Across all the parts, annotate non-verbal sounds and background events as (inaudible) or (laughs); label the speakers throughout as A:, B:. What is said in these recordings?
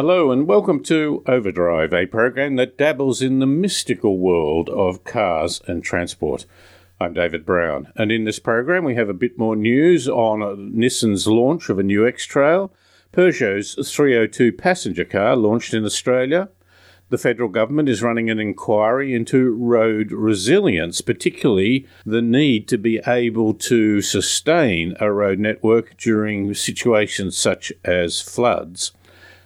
A: Hello and welcome to Overdrive, a program that dabbles in the mystical world of cars and transport. I'm David Brown, and in this program we have a bit more news on Nissan's launch of a new X Trail, Peugeot's 302 passenger car launched in Australia. The federal government is running an inquiry into road resilience, particularly the need to be able to sustain a road network during situations such as floods.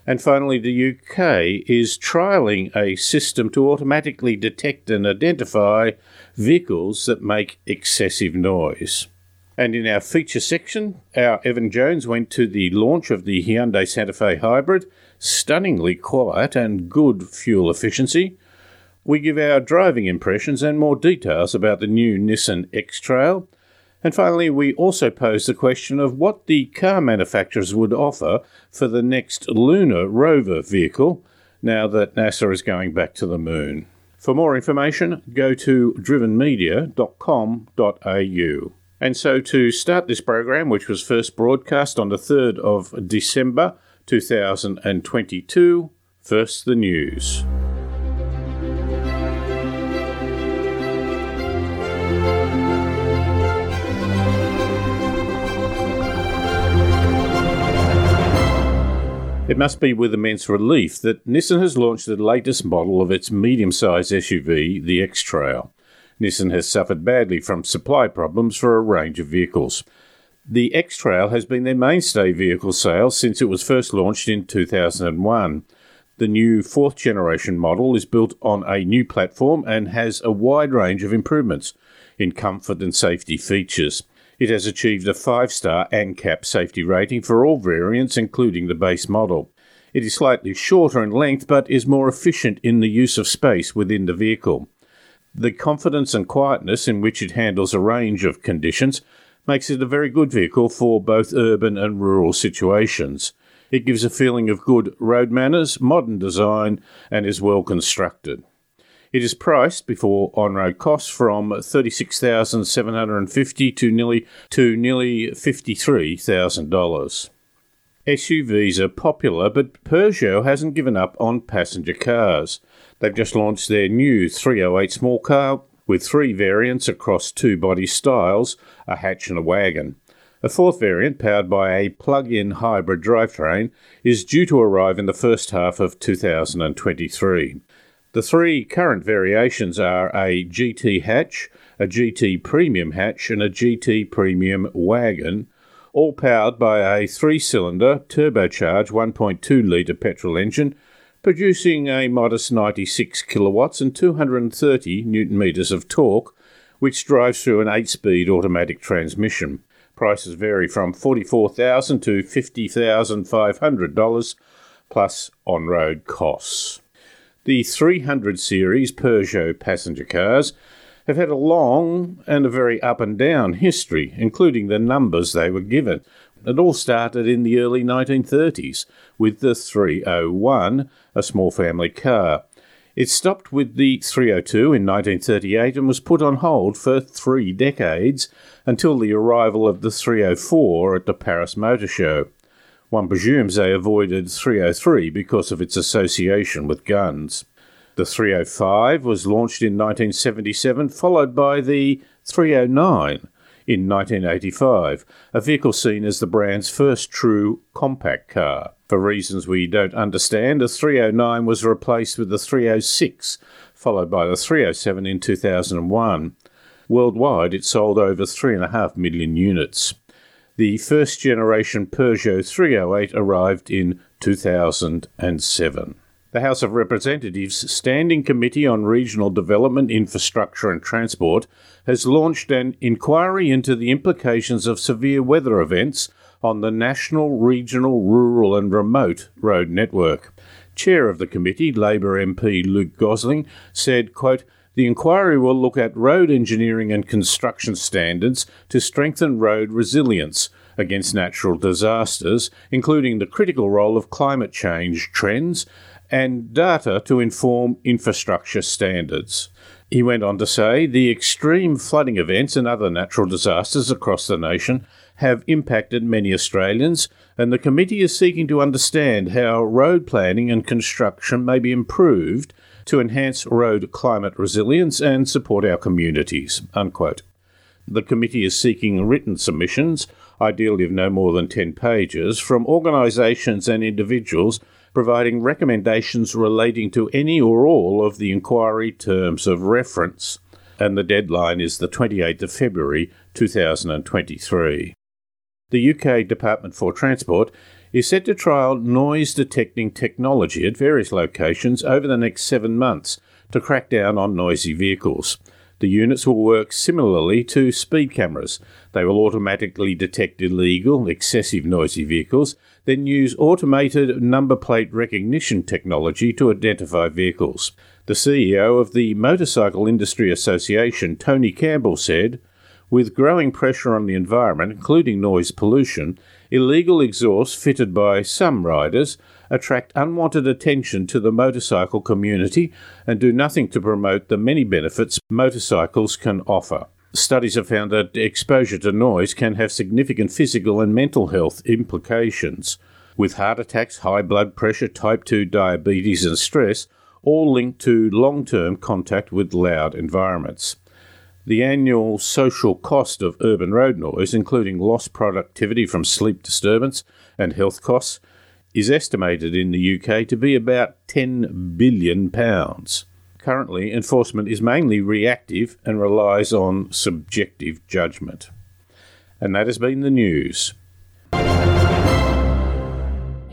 A: And finally, the UK is trialling a system to automatically detect and identify vehicles that make excessive noise. And in our feature section, our Evan Jones went to the launch of the Hyundai Santa Fe Hybrid, stunningly quiet and good fuel efficiency. We give our driving impressions and more details about the new Nissan X Trail. And finally, we also pose the question of what the car manufacturers would offer for the next lunar rover vehicle now that NASA is going back to the moon. For more information, go to drivenmedia.com.au. And so, to start this program, which was first broadcast on the 3rd of December 2022, first the news. It must be with immense relief that Nissan has launched the latest model of its medium sized SUV, the X Trail. Nissan has suffered badly from supply problems for a range of vehicles. The X Trail has been their mainstay vehicle sales since it was first launched in 2001. The new fourth generation model is built on a new platform and has a wide range of improvements in comfort and safety features. It has achieved a 5 star ANCAP safety rating for all variants, including the base model. It is slightly shorter in length but is more efficient in the use of space within the vehicle. The confidence and quietness in which it handles a range of conditions makes it a very good vehicle for both urban and rural situations. It gives a feeling of good road manners, modern design, and is well constructed. It is priced before on-road costs from thirty-six thousand seven hundred and fifty to nearly to nearly fifty-three thousand dollars. SUVs are popular, but Peugeot hasn't given up on passenger cars. They've just launched their new 308 small car with three variants across two body styles, a hatch and a wagon. A fourth variant, powered by a plug in hybrid drivetrain, is due to arrive in the first half of 2023. The three current variations are a GT hatch, a GT premium hatch, and a GT premium wagon, all powered by a three cylinder turbocharged 1.2 litre petrol engine, producing a modest 96 kilowatts and 230 newton meters of torque, which drives through an 8 speed automatic transmission. Prices vary from $44,000 to $50,500 plus on road costs. The 300 series Peugeot passenger cars have had a long and a very up and down history, including the numbers they were given. It all started in the early 1930s with the 301, a small family car. It stopped with the 302 in 1938 and was put on hold for three decades until the arrival of the 304 at the Paris Motor Show. One presumes they avoided 303 because of its association with guns. The 305 was launched in 1977, followed by the 309 in 1985, a vehicle seen as the brand's first true compact car. For reasons we don't understand, the 309 was replaced with the 306, followed by the 307 in 2001. Worldwide, it sold over 3.5 million units. The first generation Peugeot 308 arrived in 2007. The House of Representatives Standing Committee on Regional Development, Infrastructure and Transport has launched an inquiry into the implications of severe weather events on the national, regional, rural and remote road network. Chair of the committee, Labor MP Luke Gosling, said, quote, the inquiry will look at road engineering and construction standards to strengthen road resilience against natural disasters, including the critical role of climate change trends and data to inform infrastructure standards. He went on to say the extreme flooding events and other natural disasters across the nation have impacted many Australians, and the committee is seeking to understand how road planning and construction may be improved to enhance road climate resilience and support our communities. Unquote. The committee is seeking written submissions, ideally of no more than 10 pages, from organisations and individuals providing recommendations relating to any or all of the inquiry terms of reference. And the deadline is the 28th of February 2023. The UK Department for Transport is set to trial noise detecting technology at various locations over the next seven months to crack down on noisy vehicles. The units will work similarly to speed cameras. They will automatically detect illegal, excessive noisy vehicles, then use automated number plate recognition technology to identify vehicles. The CEO of the Motorcycle Industry Association, Tony Campbell, said, with growing pressure on the environment, including noise pollution, illegal exhausts fitted by some riders attract unwanted attention to the motorcycle community and do nothing to promote the many benefits motorcycles can offer. Studies have found that exposure to noise can have significant physical and mental health implications, with heart attacks, high blood pressure, type 2 diabetes, and stress all linked to long term contact with loud environments. The annual social cost of urban road noise, including lost productivity from sleep disturbance and health costs, is estimated in the UK to be about £10 billion. Currently, enforcement is mainly reactive and relies on subjective judgment. And that has been the news.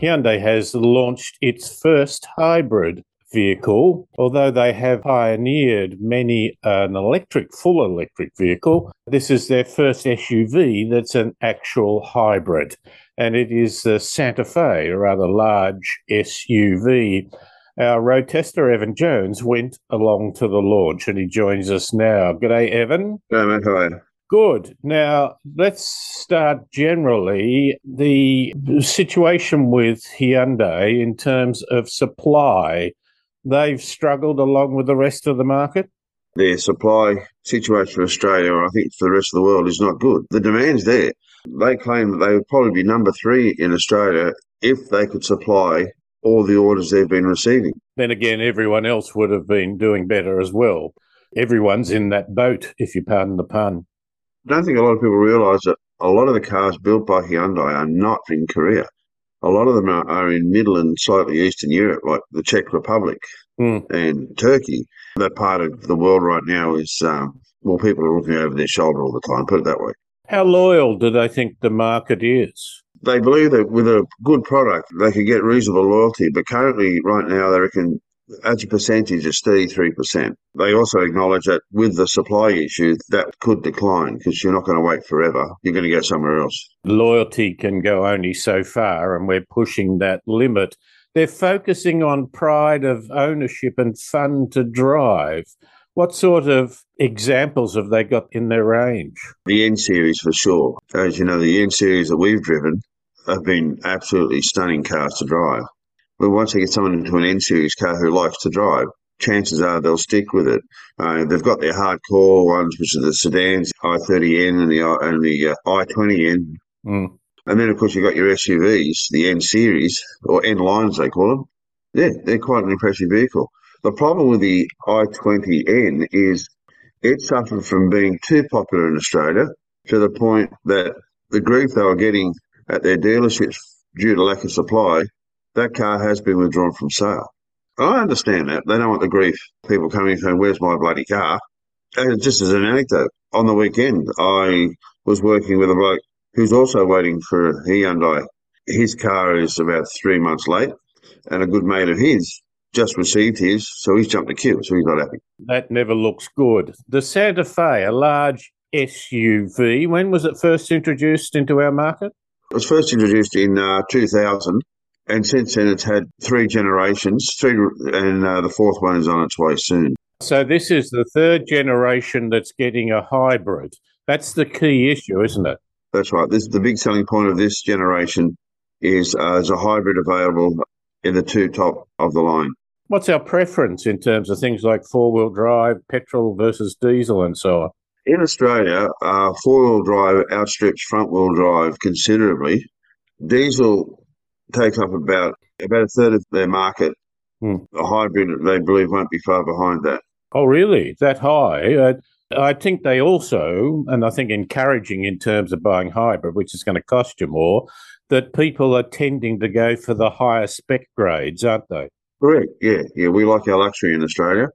A: Hyundai has launched its first hybrid vehicle, although they have pioneered many an electric, full electric vehicle, this is their first SUV that's an actual hybrid. And it is the Santa Fe, a rather large SUV. Our road tester, Evan Jones, went along to the launch and he joins us now. Good day, Evan.
B: Good, mate. How are you?
A: Good. Now, let's start generally the situation with Hyundai in terms of supply they've struggled along with the rest of the market?
B: Their supply situation for Australia, I think for the rest of the world, is not good. The demand's there. They claim that they would probably be number three in Australia if they could supply all the orders they've been receiving.
A: Then again, everyone else would have been doing better as well. Everyone's in that boat, if you pardon the pun.
B: I don't think a lot of people realise that a lot of the cars built by Hyundai are not in Korea a lot of them are, are in Middle and slightly Eastern Europe, like the Czech Republic mm. and Turkey. That part of the world right now is, um, well, people are looking over their shoulder all the time, put it that way.
A: How loyal do they think the market is?
B: They believe that with a good product, they could get reasonable loyalty. But currently, right now, they reckon as a percentage is 33%. They also acknowledge that with the supply issue, that could decline because you're not going to wait forever. You're going to go somewhere else.
A: Loyalty can go only so far, and we're pushing that limit. They're focusing on pride of ownership and fun to drive. What sort of examples have they got in their range?
B: The N series for sure. As you know, the N series that we've driven have been absolutely stunning cars to drive. But once they get someone into an N series car who likes to drive, chances are they'll stick with it. Uh, they've got their hardcore ones, which are the sedans, i30N and the and the uh, i20N. Mm. And then, of course, you've got your SUVs, the N series or N lines, they call them. Yeah, they're quite an impressive vehicle. The problem with the i20N is it suffered from being too popular in Australia to the point that the grief they were getting at their dealerships due to lack of supply that car has been withdrawn from sale. I understand that. They don't want the grief. People coming and saying, Where's my bloody car? And just as an anecdote, on the weekend, I was working with a bloke who's also waiting for Hyundai. His car is about three months late, and a good mate of his just received his, so he's jumped the queue, so he's not happy.
A: That never looks good. The Santa Fe, a large SUV, when was it first introduced into our market?
B: It was first introduced in uh, 2000 and since then it's had three generations, three, and uh, the fourth one is on its way soon.
A: So this is the third generation that's getting a hybrid. That's the key issue, isn't it?
B: That's right. This the big selling point of this generation is uh, there's a hybrid available in the two top of the line.
A: What's our preference in terms of things like four wheel drive, petrol versus diesel, and so on?
B: In Australia, uh, four wheel drive outstrips front wheel drive considerably. Diesel takes up about about a third of their market. Hmm. A hybrid, they believe, won't be far behind that.
A: Oh, really? That high? Uh, I think they also, and I think encouraging in terms of buying hybrid, which is going to cost you more, that people are tending to go for the higher spec grades, aren't they?
B: Correct. Yeah, yeah. We like our luxury in Australia.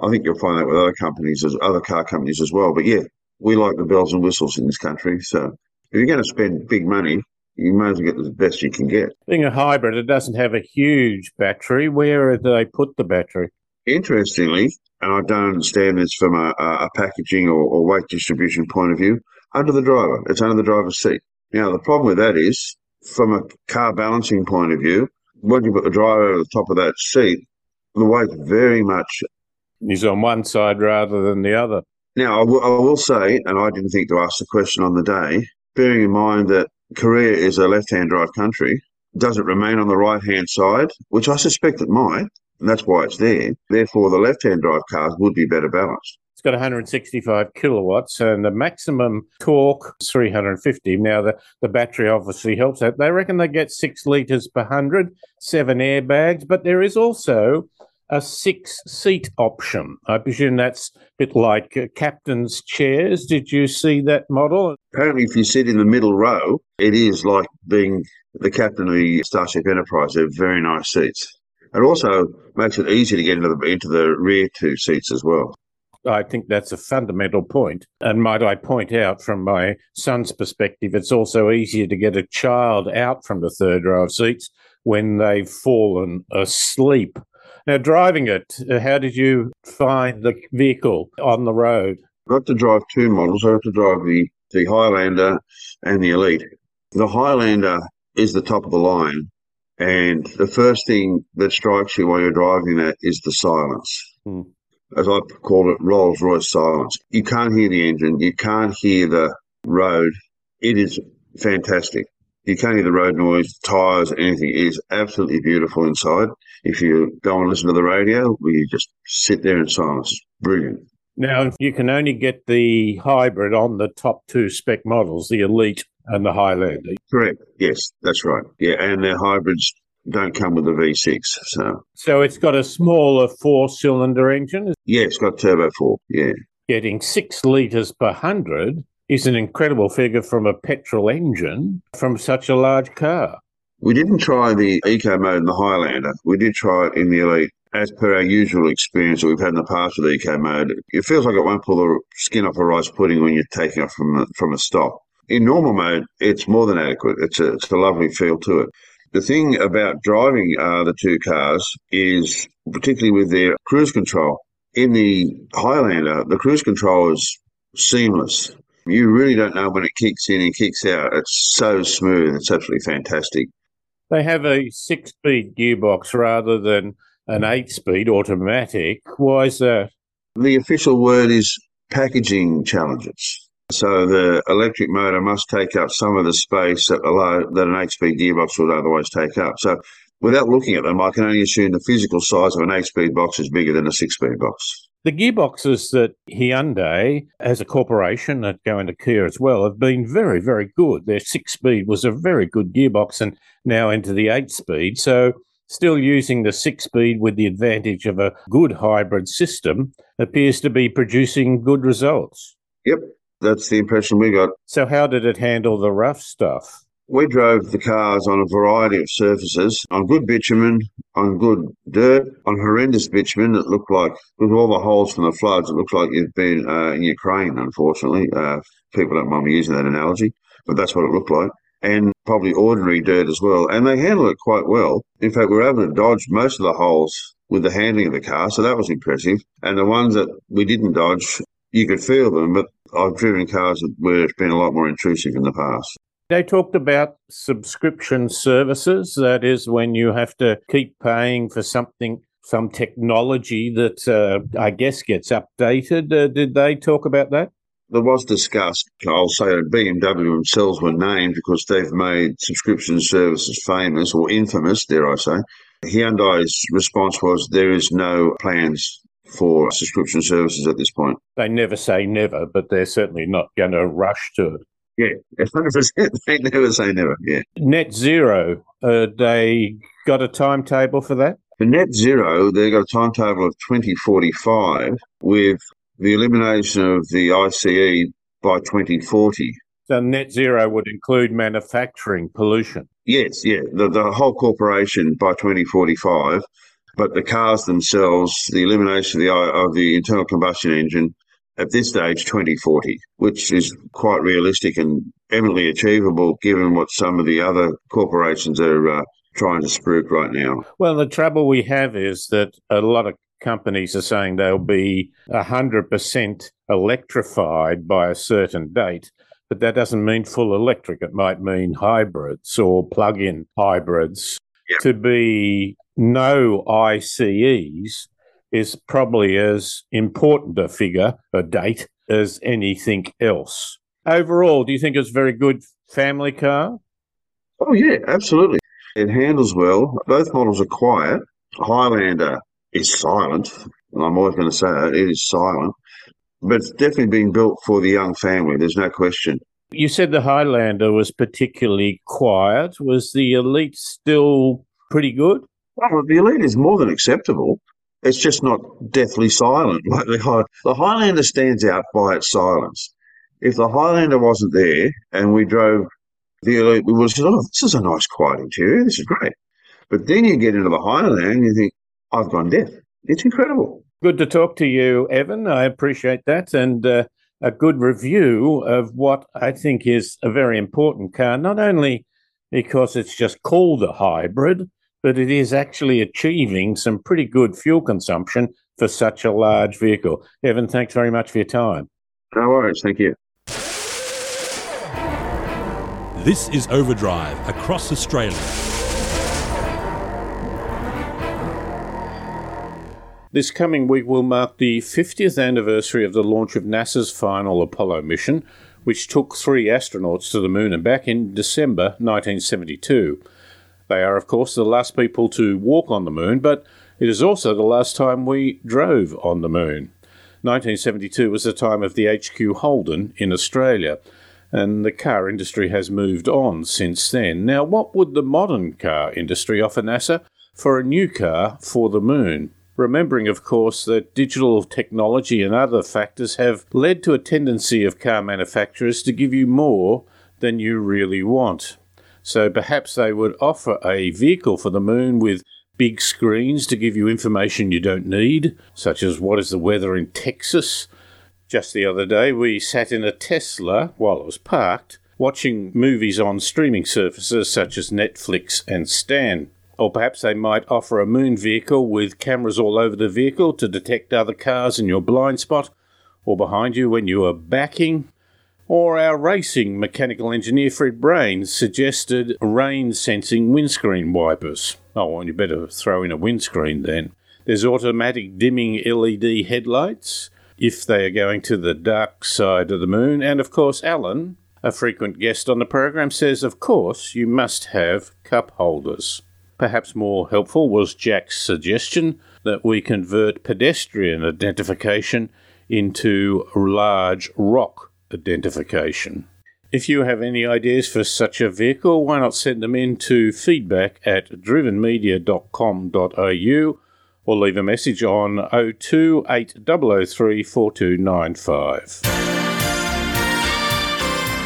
B: I think you'll find that with other companies, as other car companies as well. But yeah, we like the bells and whistles in this country. So if you're going to spend big money, you may as well get the best you can get.
A: Being a hybrid, it doesn't have a huge battery. Where do they put the battery?
B: Interestingly, and I don't understand this from a, a packaging or, or weight distribution point of view, under the driver. It's under the driver's seat. Now, the problem with that is, from a car balancing point of view, when you put the driver at the top of that seat, the weight very much
A: is on one side rather than the other.
B: Now, I, w- I will say, and I didn't think to ask the question on the day, bearing in mind that Korea is a left-hand drive country, does it remain on the right-hand side, which I suspect it might, and that's why it's there. Therefore, the left-hand drive cars would be better balanced.
A: It's got 165 kilowatts and the maximum torque is 350. Now, the, the battery obviously helps that. They reckon they get six litres per hundred, seven airbags, but there is also a six seat option. I presume that's a bit like uh, captain's chairs. Did you see that model?
B: Apparently, if you sit in the middle row, it is like being the captain of the Starship Enterprise. They're very nice seats. It also makes it easy to get into the, into the rear two seats as well.
A: I think that's a fundamental point. And might I point out, from my son's perspective, it's also easier to get a child out from the third row of seats when they've fallen asleep. Now, driving it, uh, how did you find the vehicle on the road?
B: I got to drive two models. I got to drive the, the Highlander and the Elite. The Highlander is the top of the line. And the first thing that strikes you while you're driving that is the silence. Hmm as I call it, Rolls Royce silence. You can't hear the engine, you can't hear the road. It is fantastic. You can't hear the road noise, tyres, anything. It is absolutely beautiful inside. If you go and listen to the radio, we just sit there in silence. Brilliant.
A: Now, you can only get the hybrid on the top two spec models, the Elite and the Highlander.
B: Correct. Yes, that's right. Yeah, and their hybrids don't come with a V6. So,
A: so it's got a smaller four-cylinder engine.
B: Yeah, it's got turbo four. Yeah,
A: getting six litres per hundred is an incredible figure from a petrol engine from such a large car.
B: We didn't try the eco mode in the Highlander. We did try it in the Elite. As per our usual experience that we've had in the past with eco mode, it feels like it won't pull the skin off a rice pudding when you're taking off from a, from a stop. In normal mode, it's more than adequate. It's a, it's a lovely feel to it. The thing about driving uh, the two cars is, particularly with their cruise control, in the Highlander, the cruise control is seamless. You really don't know when it kicks in and kicks out. It's so smooth. It's absolutely fantastic.
A: They have a six speed gearbox rather than an eight speed automatic. Why is that?
B: The official word is packaging challenges. So the electric motor must take up some of the space that, low, that an eight-speed gearbox would otherwise take up. So without looking at them, I can only assume the physical size of an eight-speed box is bigger than a six-speed box.
A: The gearboxes that Hyundai, as a corporation, that go into Kia as well, have been very, very good. Their six-speed was a very good gearbox, and now into the eight-speed. So still using the six-speed with the advantage of a good hybrid system appears to be producing good results.
B: Yep, that's the impression we got.
A: So, how did it handle the rough stuff?
B: We drove the cars on a variety of surfaces, on good bitumen, on good dirt, on horrendous bitumen that looked like, with all the holes from the floods, it looked like you'd been uh, in Ukraine, unfortunately. Uh, people don't mind me using that analogy, but that's what it looked like. And probably ordinary dirt as well. And they handled it quite well. In fact, we were able to dodge most of the holes with the handling of the car, so that was impressive. And the ones that we didn't dodge, you could feel them, but I've driven cars where it's been a lot more intrusive in the past.
A: They talked about subscription services. That is when you have to keep paying for something, some technology that uh, I guess gets updated. Uh, did they talk about that?
B: There was discussed. I'll say BMW themselves were named because they've made subscription services famous or infamous, dare I say. Hyundai's response was there is no plans for subscription services at this point.
A: They never say never, but they're certainly not going to rush to it.
B: Yeah, 100%. (laughs) They never say never. Yeah.
A: Net zero, uh, they got a timetable for that?
B: For net zero, they've got a timetable of 2045 with the elimination of the ICE by 2040.
A: So net zero would include manufacturing pollution.
B: Yes, yeah, the, the whole corporation by 2045, but the cars themselves, the elimination of the of the internal combustion engine at this stage 2040, which is quite realistic and eminently achievable given what some of the other corporations are uh, trying to spruik right now.
A: Well, the trouble we have is that a lot of companies are saying they'll be 100% electrified by a certain date but that doesn't mean full electric. It might mean hybrids or plug in hybrids.
B: Yep.
A: To be no ICEs is probably as important a figure, a date, as anything else. Overall, do you think it's a very good family car?
B: Oh, yeah, absolutely. It handles well. Both models are quiet. Highlander is silent. And I'm always going to say it, it is silent but it's definitely being built for the young family. There's no question.
A: You said the Highlander was particularly quiet. Was the Elite still pretty good?
B: Well, the Elite is more than acceptable. It's just not deathly silent. (laughs) Like the, the Highlander stands out by its silence. If the Highlander wasn't there and we drove the Elite, we would have said, "Oh, this is a nice, quiet interior. This is great." But then you get into the Highlander and you think, "I've gone deaf." It's incredible.
A: Good to talk to you, Evan. I appreciate that. And uh, a good review of what I think is a very important car, not only because it's just called a hybrid, but it is actually achieving some pretty good fuel consumption for such a large vehicle. Evan, thanks very much for your time.
B: No worries. Thank you.
C: This is Overdrive across Australia.
A: This coming week will mark the 50th anniversary of the launch of NASA's final Apollo mission, which took three astronauts to the moon and back in December 1972. They are, of course, the last people to walk on the moon, but it is also the last time we drove on the moon. 1972 was the time of the HQ Holden in Australia, and the car industry has moved on since then. Now, what would the modern car industry offer NASA for a new car for the moon? remembering, of course, that digital technology and other factors have led to a tendency of car manufacturers to give you more than you really want. So perhaps they would offer a vehicle for the moon with big screens to give you information you don't need, such as what is the weather in Texas. Just the other day, we sat in a Tesla while it was parked, watching movies on streaming services such as Netflix and Stan. Or perhaps they might offer a moon vehicle with cameras all over the vehicle to detect other cars in your blind spot or behind you when you are backing. Or our racing mechanical engineer Fred Brains suggested rain sensing windscreen wipers. Oh, well, you better throw in a windscreen then. There's automatic dimming LED headlights if they are going to the dark side of the moon. And of course, Alan, a frequent guest on the program, says, of course, you must have cup holders. Perhaps more helpful was Jack's suggestion that we convert pedestrian identification into large rock identification. If you have any ideas for such a vehicle, why not send them in to feedback at drivenmedia.com.au or leave a message on 02 8003 4295.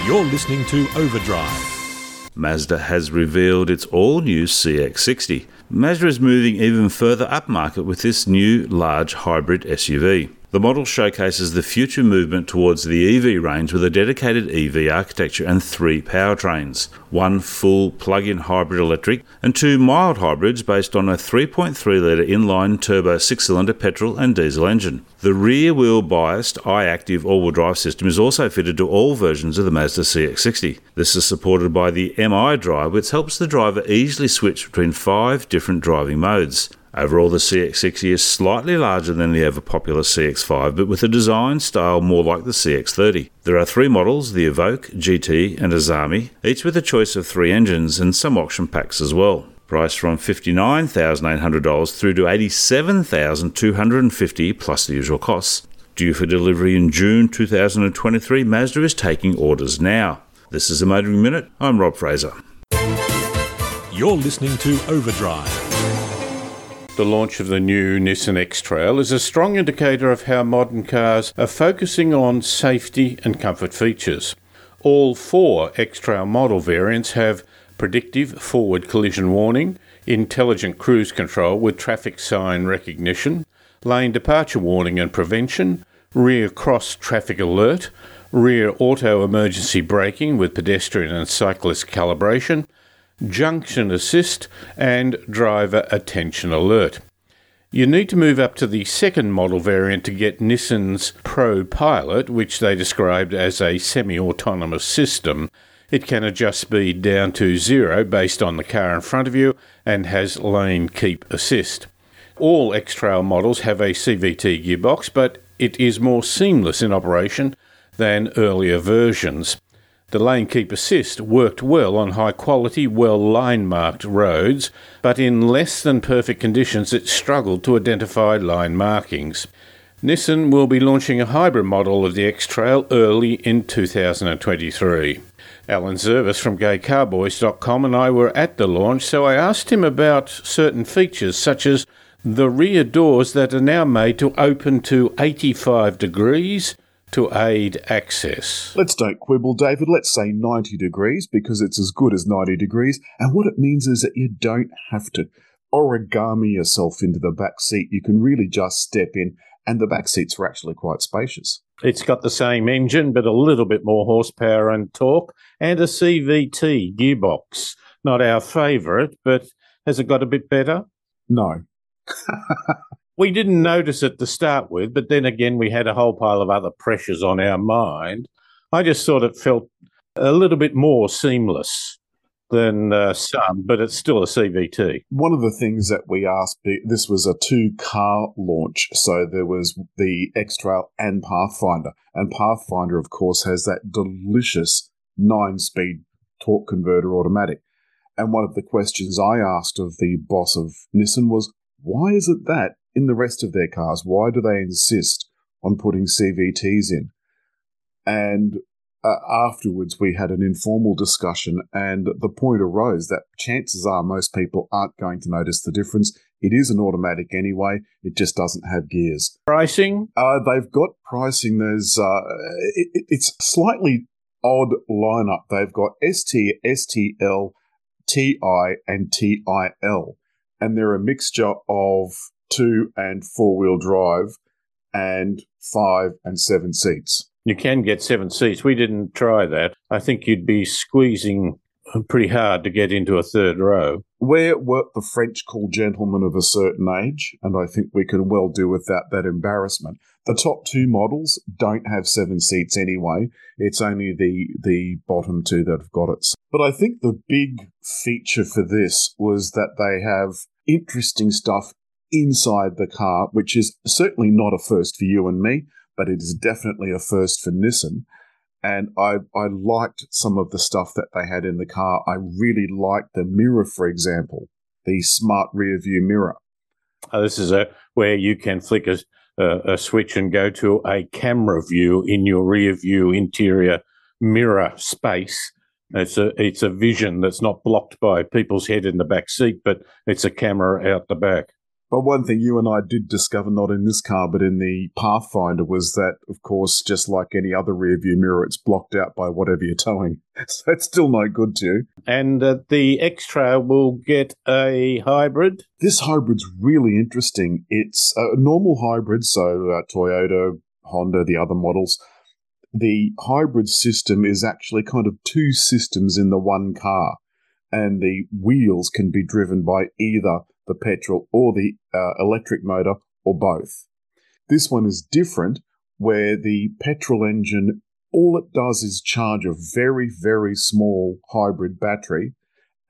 C: You're listening to Overdrive.
D: Mazda has revealed its all new CX60. Mazda is moving even further upmarket with this new large hybrid SUV. The model showcases the future movement towards the EV range with a dedicated EV architecture and three powertrains one full plug in hybrid electric, and two mild hybrids based on a 3.3 litre inline turbo six cylinder petrol and diesel engine. The rear wheel biased iActive all wheel drive system is also fitted to all versions of the Mazda CX60. This is supported by the MI drive, which helps the driver easily switch between five different driving modes. Overall, the CX60 is slightly larger than the ever popular CX5, but with a design style more like the CX30. There are three models the Evolve, GT, and Azami, each with a choice of three engines and some option packs as well. priced from $59,800 through to $87,250 plus the usual costs. Due for delivery in June 2023, Mazda is taking orders now. This is the Motoring Minute. I'm Rob Fraser.
C: You're listening to Overdrive.
A: The launch of the new Nissan X Trail is a strong indicator of how modern cars are focusing on safety and comfort features. All four X Trail model variants have predictive forward collision warning, intelligent cruise control with traffic sign recognition, lane departure warning and prevention, rear cross traffic alert, rear auto emergency braking with pedestrian and cyclist calibration, junction assist, and driver attention alert. You need to move up to the second model variant to get Nissan's Pro Pilot, which they described as a semi autonomous system. It can adjust speed down to zero based on the car in front of you and has lane keep assist. All X Trail models have a CVT gearbox, but it is more seamless in operation than earlier versions. The lane keep assist worked well on high quality, well line marked roads, but in less than perfect conditions it struggled to identify line markings. Nissan will be launching a hybrid model of the X Trail early in 2023. Alan Zurvas from GayCarboys.com and I were at the launch, so I asked him about certain features such as the rear doors that are now made to open to 85 degrees to aid access.
E: Let's don't quibble, David. Let's say 90 degrees because it's as good as 90 degrees. And what it means is that you don't have to origami yourself into the back seat. You can really just step in, and the back seats are actually quite spacious.
A: It's got the same engine, but a little bit more horsepower and torque, and a CVT gearbox. Not our favourite, but has it got a bit better?
E: No, (laughs)
A: we didn't notice it to start with, but then again, we had a whole pile of other pressures on our mind. I just thought it felt a little bit more seamless than uh, some, but it's still a CVT.
E: One of the things that we asked, this was a two car launch. So there was the X Trail and Pathfinder. And Pathfinder, of course, has that delicious nine speed torque converter automatic. And one of the questions I asked of the boss of Nissan was, why is it that in the rest of their cars, why do they insist on putting CVTs in? And uh, afterwards, we had an informal discussion, and the point arose that chances are most people aren't going to notice the difference. It is an automatic anyway, it just doesn't have gears.
A: Pricing?
E: Uh, they've got pricing. There's uh, it, it's slightly odd lineup. They've got ST, STL, TI, and TIL and they're a mixture of two and four wheel drive and five and seven seats.
A: You can get seven seats. We didn't try that. I think you'd be squeezing pretty hard to get into a third row.
E: We're what the French call gentlemen of a certain age, and I think we can well do without that embarrassment. The top two models don't have seven seats anyway. It's only the the bottom two that have got it. But I think the big feature for this was that they have interesting stuff inside the car, which is certainly not a first for you and me, but it is definitely a first for Nissan. And I, I liked some of the stuff that they had in the car. I really liked the mirror, for example, the smart rear view mirror.
A: Oh, this is a where you can flick a, a, a switch and go to a camera view in your rear view interior mirror space it's a it's a vision that's not blocked by people's head in the back seat, but it's a camera out the back.
E: But one thing you and I did discover, not in this car, but in the Pathfinder, was that, of course, just like any other rear view mirror, it's blocked out by whatever you're towing. (laughs) So it's still no good to you.
A: And uh, the X Trail will get a hybrid.
E: This hybrid's really interesting. It's a normal hybrid, so uh, Toyota, Honda, the other models the hybrid system is actually kind of two systems in the one car, and the wheels can be driven by either the petrol or the uh, electric motor or both. This one is different, where the petrol engine all it does is charge a very, very small hybrid battery,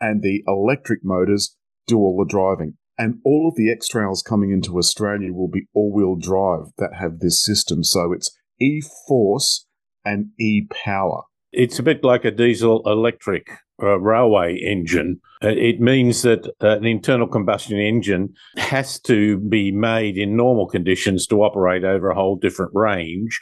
E: and the electric motors do all the driving. And all of the X Trails coming into Australia will be all wheel drive that have this system. So it's e Force and e power.
A: It's a bit like a diesel electric uh, railway engine. Uh, it means that uh, an internal combustion engine has to be made in normal conditions to operate over a whole different range.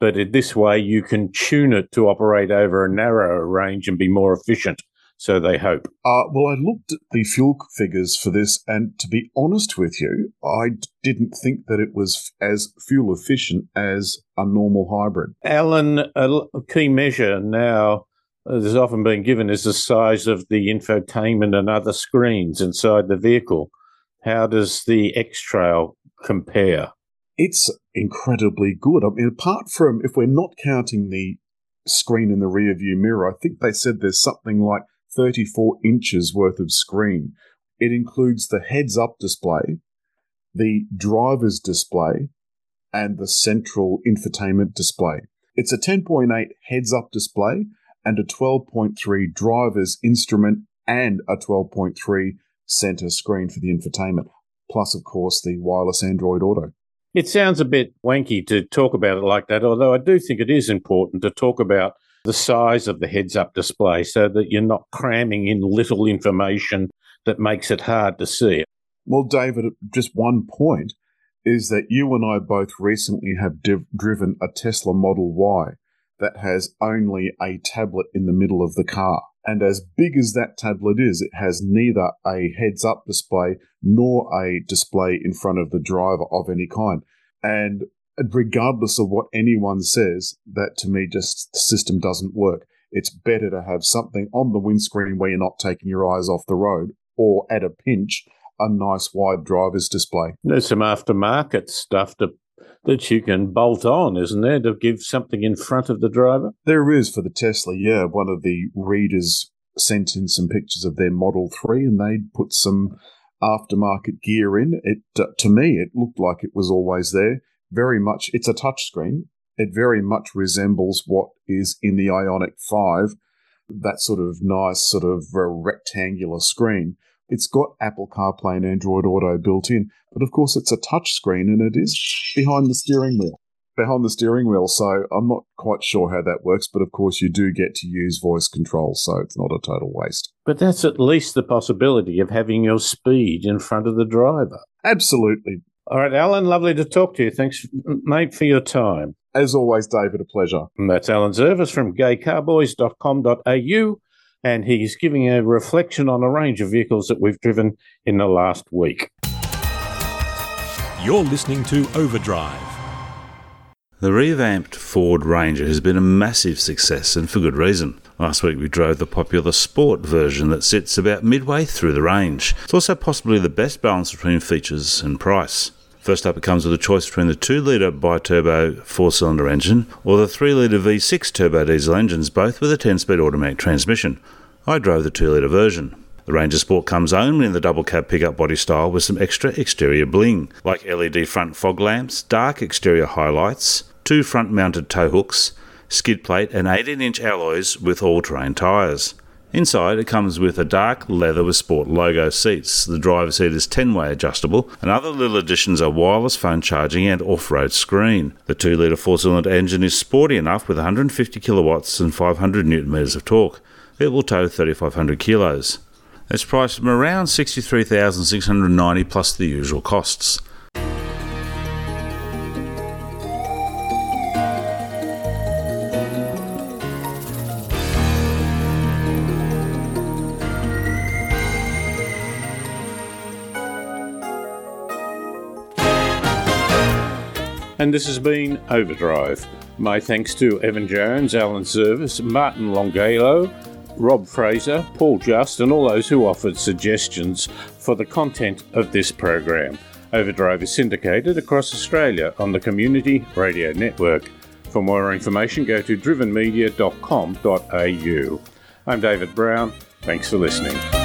A: But in this way, you can tune it to operate over a narrower range and be more efficient so they hope.
E: Uh, well, I looked at the fuel figures for this, and to be honest with you, I didn't think that it was as fuel efficient as a normal hybrid.
A: Alan, a key measure now Uh, has often been given is the size of the infotainment and other screens inside the vehicle. How does the X Trail compare?
E: It's incredibly good. I mean, apart from if we're not counting the screen in the rear view mirror, I think they said there's something like 34 inches worth of screen. It includes the heads up display, the driver's display, and the central infotainment display. It's a 10.8 heads up display and a 12.3 driver's instrument and a 12.3 center screen for the infotainment, plus, of course, the wireless Android Auto.
A: It sounds a bit wanky to talk about it like that, although I do think it is important to talk about the size of the heads up display so that you're not cramming in little information that makes it hard to see.
E: Well, David, just one point is that you and I both recently have div- driven a Tesla Model Y that has only a tablet in the middle of the car. And as big as that tablet is, it has neither a heads up display nor a display in front of the driver of any kind. And regardless of what anyone says, that to me just the system doesn't work. It's better to have something on the windscreen where you're not taking your eyes off the road, or at a pinch, a nice wide driver's display.
A: There's some aftermarket stuff to, that you can bolt on, isn't there, to give something in front of the driver?
E: There is for the Tesla, yeah. One of the readers sent in some pictures of their Model 3 and they'd put some aftermarket gear in. It uh, To me, it looked like it was always there very much, it's a touchscreen. It very much resembles what is in the Ioniq 5, that sort of nice, sort of uh, rectangular screen. It's got Apple CarPlay and Android Auto built in, but of course it's a touch screen and it is behind the steering wheel. Behind the steering wheel, so I'm not quite sure how that works, but of course you do get to use voice control, so it's not a total waste.
A: But that's at least the possibility of having your speed in front of the driver.
E: Absolutely.
A: All right, Alan, lovely to talk to you. Thanks, mate, for your time.
E: As always, David, a pleasure.
A: And that's Alan Zurvas from gaycarboys.com.au, and he's giving a reflection on a range of vehicles that we've driven in the last week.
C: You're listening to Overdrive.
D: The revamped Ford Ranger has been a massive success and for good reason. Last week we drove the popular Sport version that sits about midway through the range. It's also possibly the best balance between features and price. First up, it comes with a choice between the 2 litre bi-turbo four-cylinder engine or the 3 litre V6 turbo diesel engines, both with a 10-speed automatic transmission. I drove the 2 litre version. The Ranger Sport comes only in the double cab pickup body style with some extra exterior bling, like LED front fog lamps, dark exterior highlights, two front mounted tow hooks, skid plate, and 18 inch alloys with all terrain tyres. Inside, it comes with a dark leather with sport logo seats. The driver's seat is 10 way adjustable, and other little additions are wireless phone charging and off road screen. The 2 litre 4 cylinder engine is sporty enough with 150 kilowatts and 500 newton metres of torque. It will tow 3,500 kilos. It's priced from around 63,690 plus the usual costs.
A: And this has been Overdrive. My thanks to Evan Jones, Alan Zurvas, Martin Longalo, Rob Fraser, Paul Just, and all those who offered suggestions for the content of this program. Overdrive is syndicated across Australia on the Community Radio Network. For more information, go to drivenmedia.com.au. I'm David Brown. Thanks for listening.